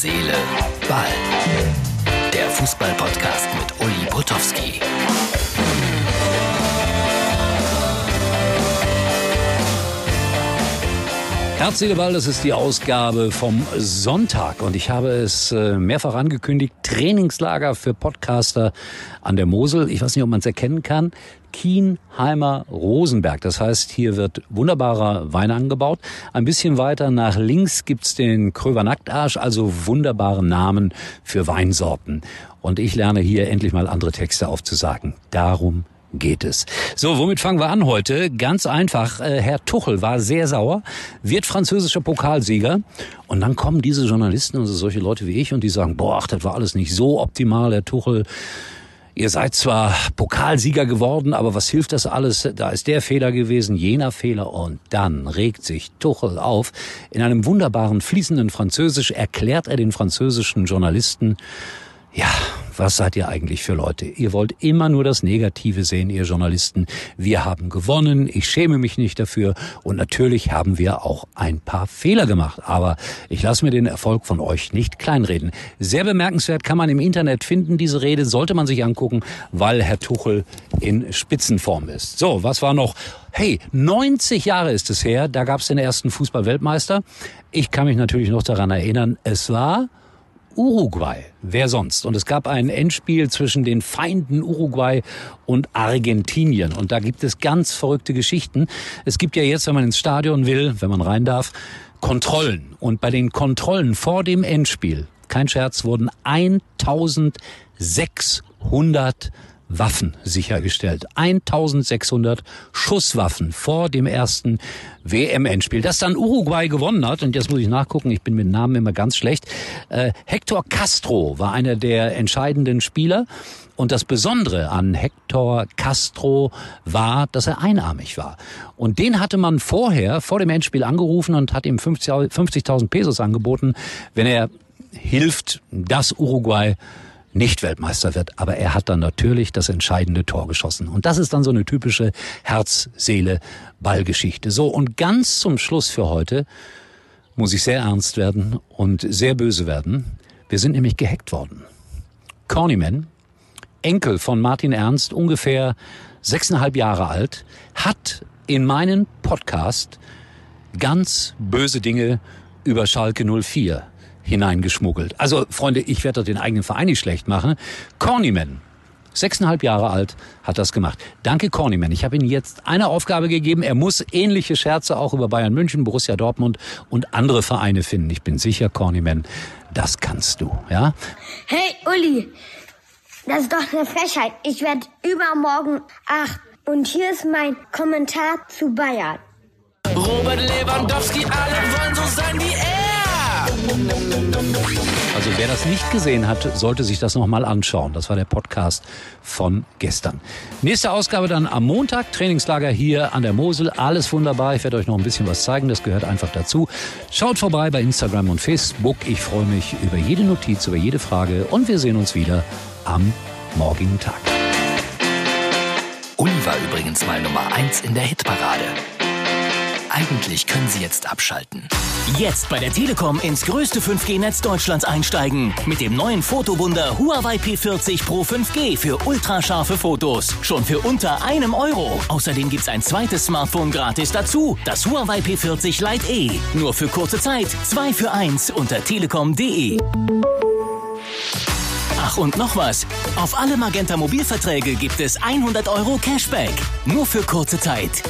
Seele, Ball. Der Fußball-Podcast mit Uli Potowski. Herz, Seele, Ball, das ist die Ausgabe vom Sonntag und ich habe es äh, mehrfach angekündigt, Trainingslager für Podcaster an der Mosel. Ich weiß nicht, ob man es erkennen kann. Kienheimer Rosenberg. Das heißt, hier wird wunderbarer Wein angebaut. Ein bisschen weiter nach links gibt's den Kröver Nacktarsch, also wunderbare Namen für Weinsorten. Und ich lerne hier endlich mal andere Texte aufzusagen. Darum geht es. So, womit fangen wir an heute? Ganz einfach. Äh, Herr Tuchel war sehr sauer, wird französischer Pokalsieger. Und dann kommen diese Journalisten, also solche Leute wie ich, und die sagen, boah, ach, das war alles nicht so optimal, Herr Tuchel. Ihr seid zwar Pokalsieger geworden, aber was hilft das alles? Da ist der Fehler gewesen, jener Fehler. Und dann regt sich Tuchel auf. In einem wunderbaren, fließenden Französisch erklärt er den französischen Journalisten, ja, was seid ihr eigentlich für Leute? Ihr wollt immer nur das Negative sehen, ihr Journalisten. Wir haben gewonnen, ich schäme mich nicht dafür und natürlich haben wir auch ein paar Fehler gemacht. Aber ich lasse mir den Erfolg von euch nicht kleinreden. Sehr bemerkenswert kann man im Internet finden, diese Rede sollte man sich angucken, weil Herr Tuchel in Spitzenform ist. So, was war noch? Hey, 90 Jahre ist es her, da gab es den ersten Fußballweltmeister. Ich kann mich natürlich noch daran erinnern, es war Uruguay. Wer sonst? Und es gab ein Endspiel zwischen den Feinden Uruguay und Argentinien. Und da gibt es ganz verrückte Geschichten. Es gibt ja jetzt, wenn man ins Stadion will, wenn man rein darf, Kontrollen. Und bei den Kontrollen vor dem Endspiel, kein Scherz, wurden 1600 Waffen sichergestellt. 1600 Schusswaffen vor dem ersten WM-Endspiel, das dann Uruguay gewonnen hat. Und jetzt muss ich nachgucken, ich bin mit Namen immer ganz schlecht. Äh, Hector Castro war einer der entscheidenden Spieler. Und das Besondere an Hector Castro war, dass er einarmig war. Und den hatte man vorher, vor dem Endspiel angerufen und hat ihm 50.000 50 Pesos angeboten, wenn er hilft, dass Uruguay nicht Weltmeister wird, aber er hat dann natürlich das entscheidende Tor geschossen. Und das ist dann so eine typische Herz-Seele-Ballgeschichte. So, und ganz zum Schluss für heute muss ich sehr ernst werden und sehr böse werden. Wir sind nämlich gehackt worden. Cornyman, Enkel von Martin Ernst, ungefähr sechseinhalb Jahre alt, hat in meinen Podcast ganz böse Dinge über Schalke 04 hineingeschmuggelt. Also, Freunde, ich werde den eigenen Verein nicht schlecht machen. Cornyman, sechseinhalb Jahre alt, hat das gemacht. Danke, Cornyman. Ich habe Ihnen jetzt eine Aufgabe gegeben. Er muss ähnliche Scherze auch über Bayern München, Borussia Dortmund und andere Vereine finden. Ich bin sicher, Cornyman, das kannst du, ja? Hey, Uli, das ist doch eine Frechheit. Ich werde übermorgen acht. Und hier ist mein Kommentar zu Bayern. Robert Lewandowski, alle wollen so sein wie er. Also wer das nicht gesehen hat, sollte sich das nochmal anschauen. Das war der Podcast von gestern. Nächste Ausgabe dann am Montag. Trainingslager hier an der Mosel. Alles wunderbar. Ich werde euch noch ein bisschen was zeigen. Das gehört einfach dazu. Schaut vorbei bei Instagram und Facebook. Ich freue mich über jede Notiz, über jede Frage. Und wir sehen uns wieder am morgigen Tag. Uli war übrigens mal Nummer 1 in der Hitparade. Eigentlich können Sie jetzt abschalten. Jetzt bei der Telekom ins größte 5G-Netz Deutschlands einsteigen. Mit dem neuen Fotowunder Huawei P40 Pro 5G für ultrascharfe Fotos. Schon für unter einem Euro. Außerdem gibt's ein zweites Smartphone gratis dazu. Das Huawei P40 Lite E. Nur für kurze Zeit. Zwei für eins unter telekom.de. Ach und noch was. Auf alle Magenta Mobilverträge gibt es 100 Euro Cashback. Nur für kurze Zeit.